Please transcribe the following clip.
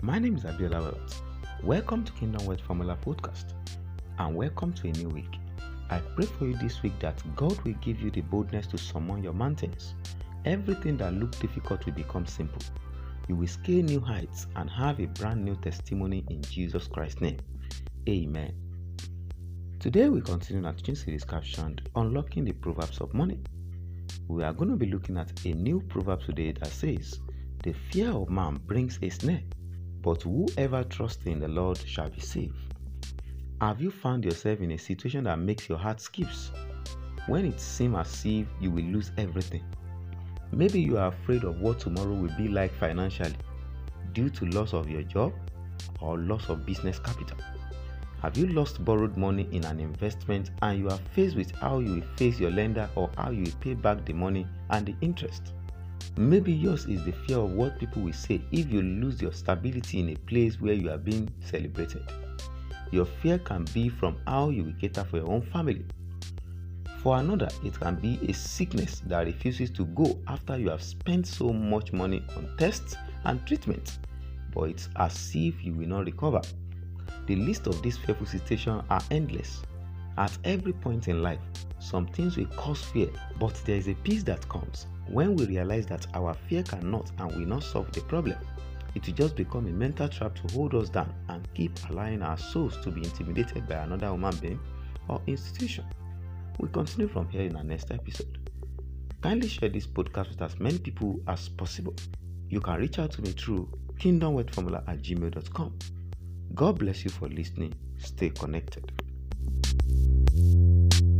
My name is Abiola Wealth. Welcome to Kingdom Wealth Formula Podcast and welcome to a new week. I pray for you this week that God will give you the boldness to summon your mountains. Everything that looked difficult will become simple. You will scale new heights and have a brand new testimony in Jesus Christ's name. Amen. Today we continue our teaching series captioned Unlocking the Proverbs of Money. We are going to be looking at a new proverb today that says, The fear of man brings a snare, but whoever trusts in the Lord shall be saved. Have you found yourself in a situation that makes your heart skips? When it seems as if you will lose everything. Maybe you are afraid of what tomorrow will be like financially due to loss of your job or loss of business capital. Have you lost borrowed money in an investment and you are faced with how you will face your lender or how you will pay back the money and the interest? Maybe yours is the fear of what people will say if you lose your stability in a place where you are being celebrated. Your fear can be from how you will cater for your own family. For another, it can be a sickness that refuses to go after you have spent so much money on tests and treatment, but it's as if you will not recover. The list of these fearful situations are endless. At every point in life, some things will cause fear, but there is a peace that comes when we realize that our fear cannot and will not solve the problem. It will just become a mental trap to hold us down and keep allowing our souls to be intimidated by another human being or institution. We continue from here in our next episode. Kindly share this podcast with as many people as possible. You can reach out to me through kingdomwealthformula at gmail.com. God bless you for listening. Stay connected. うん。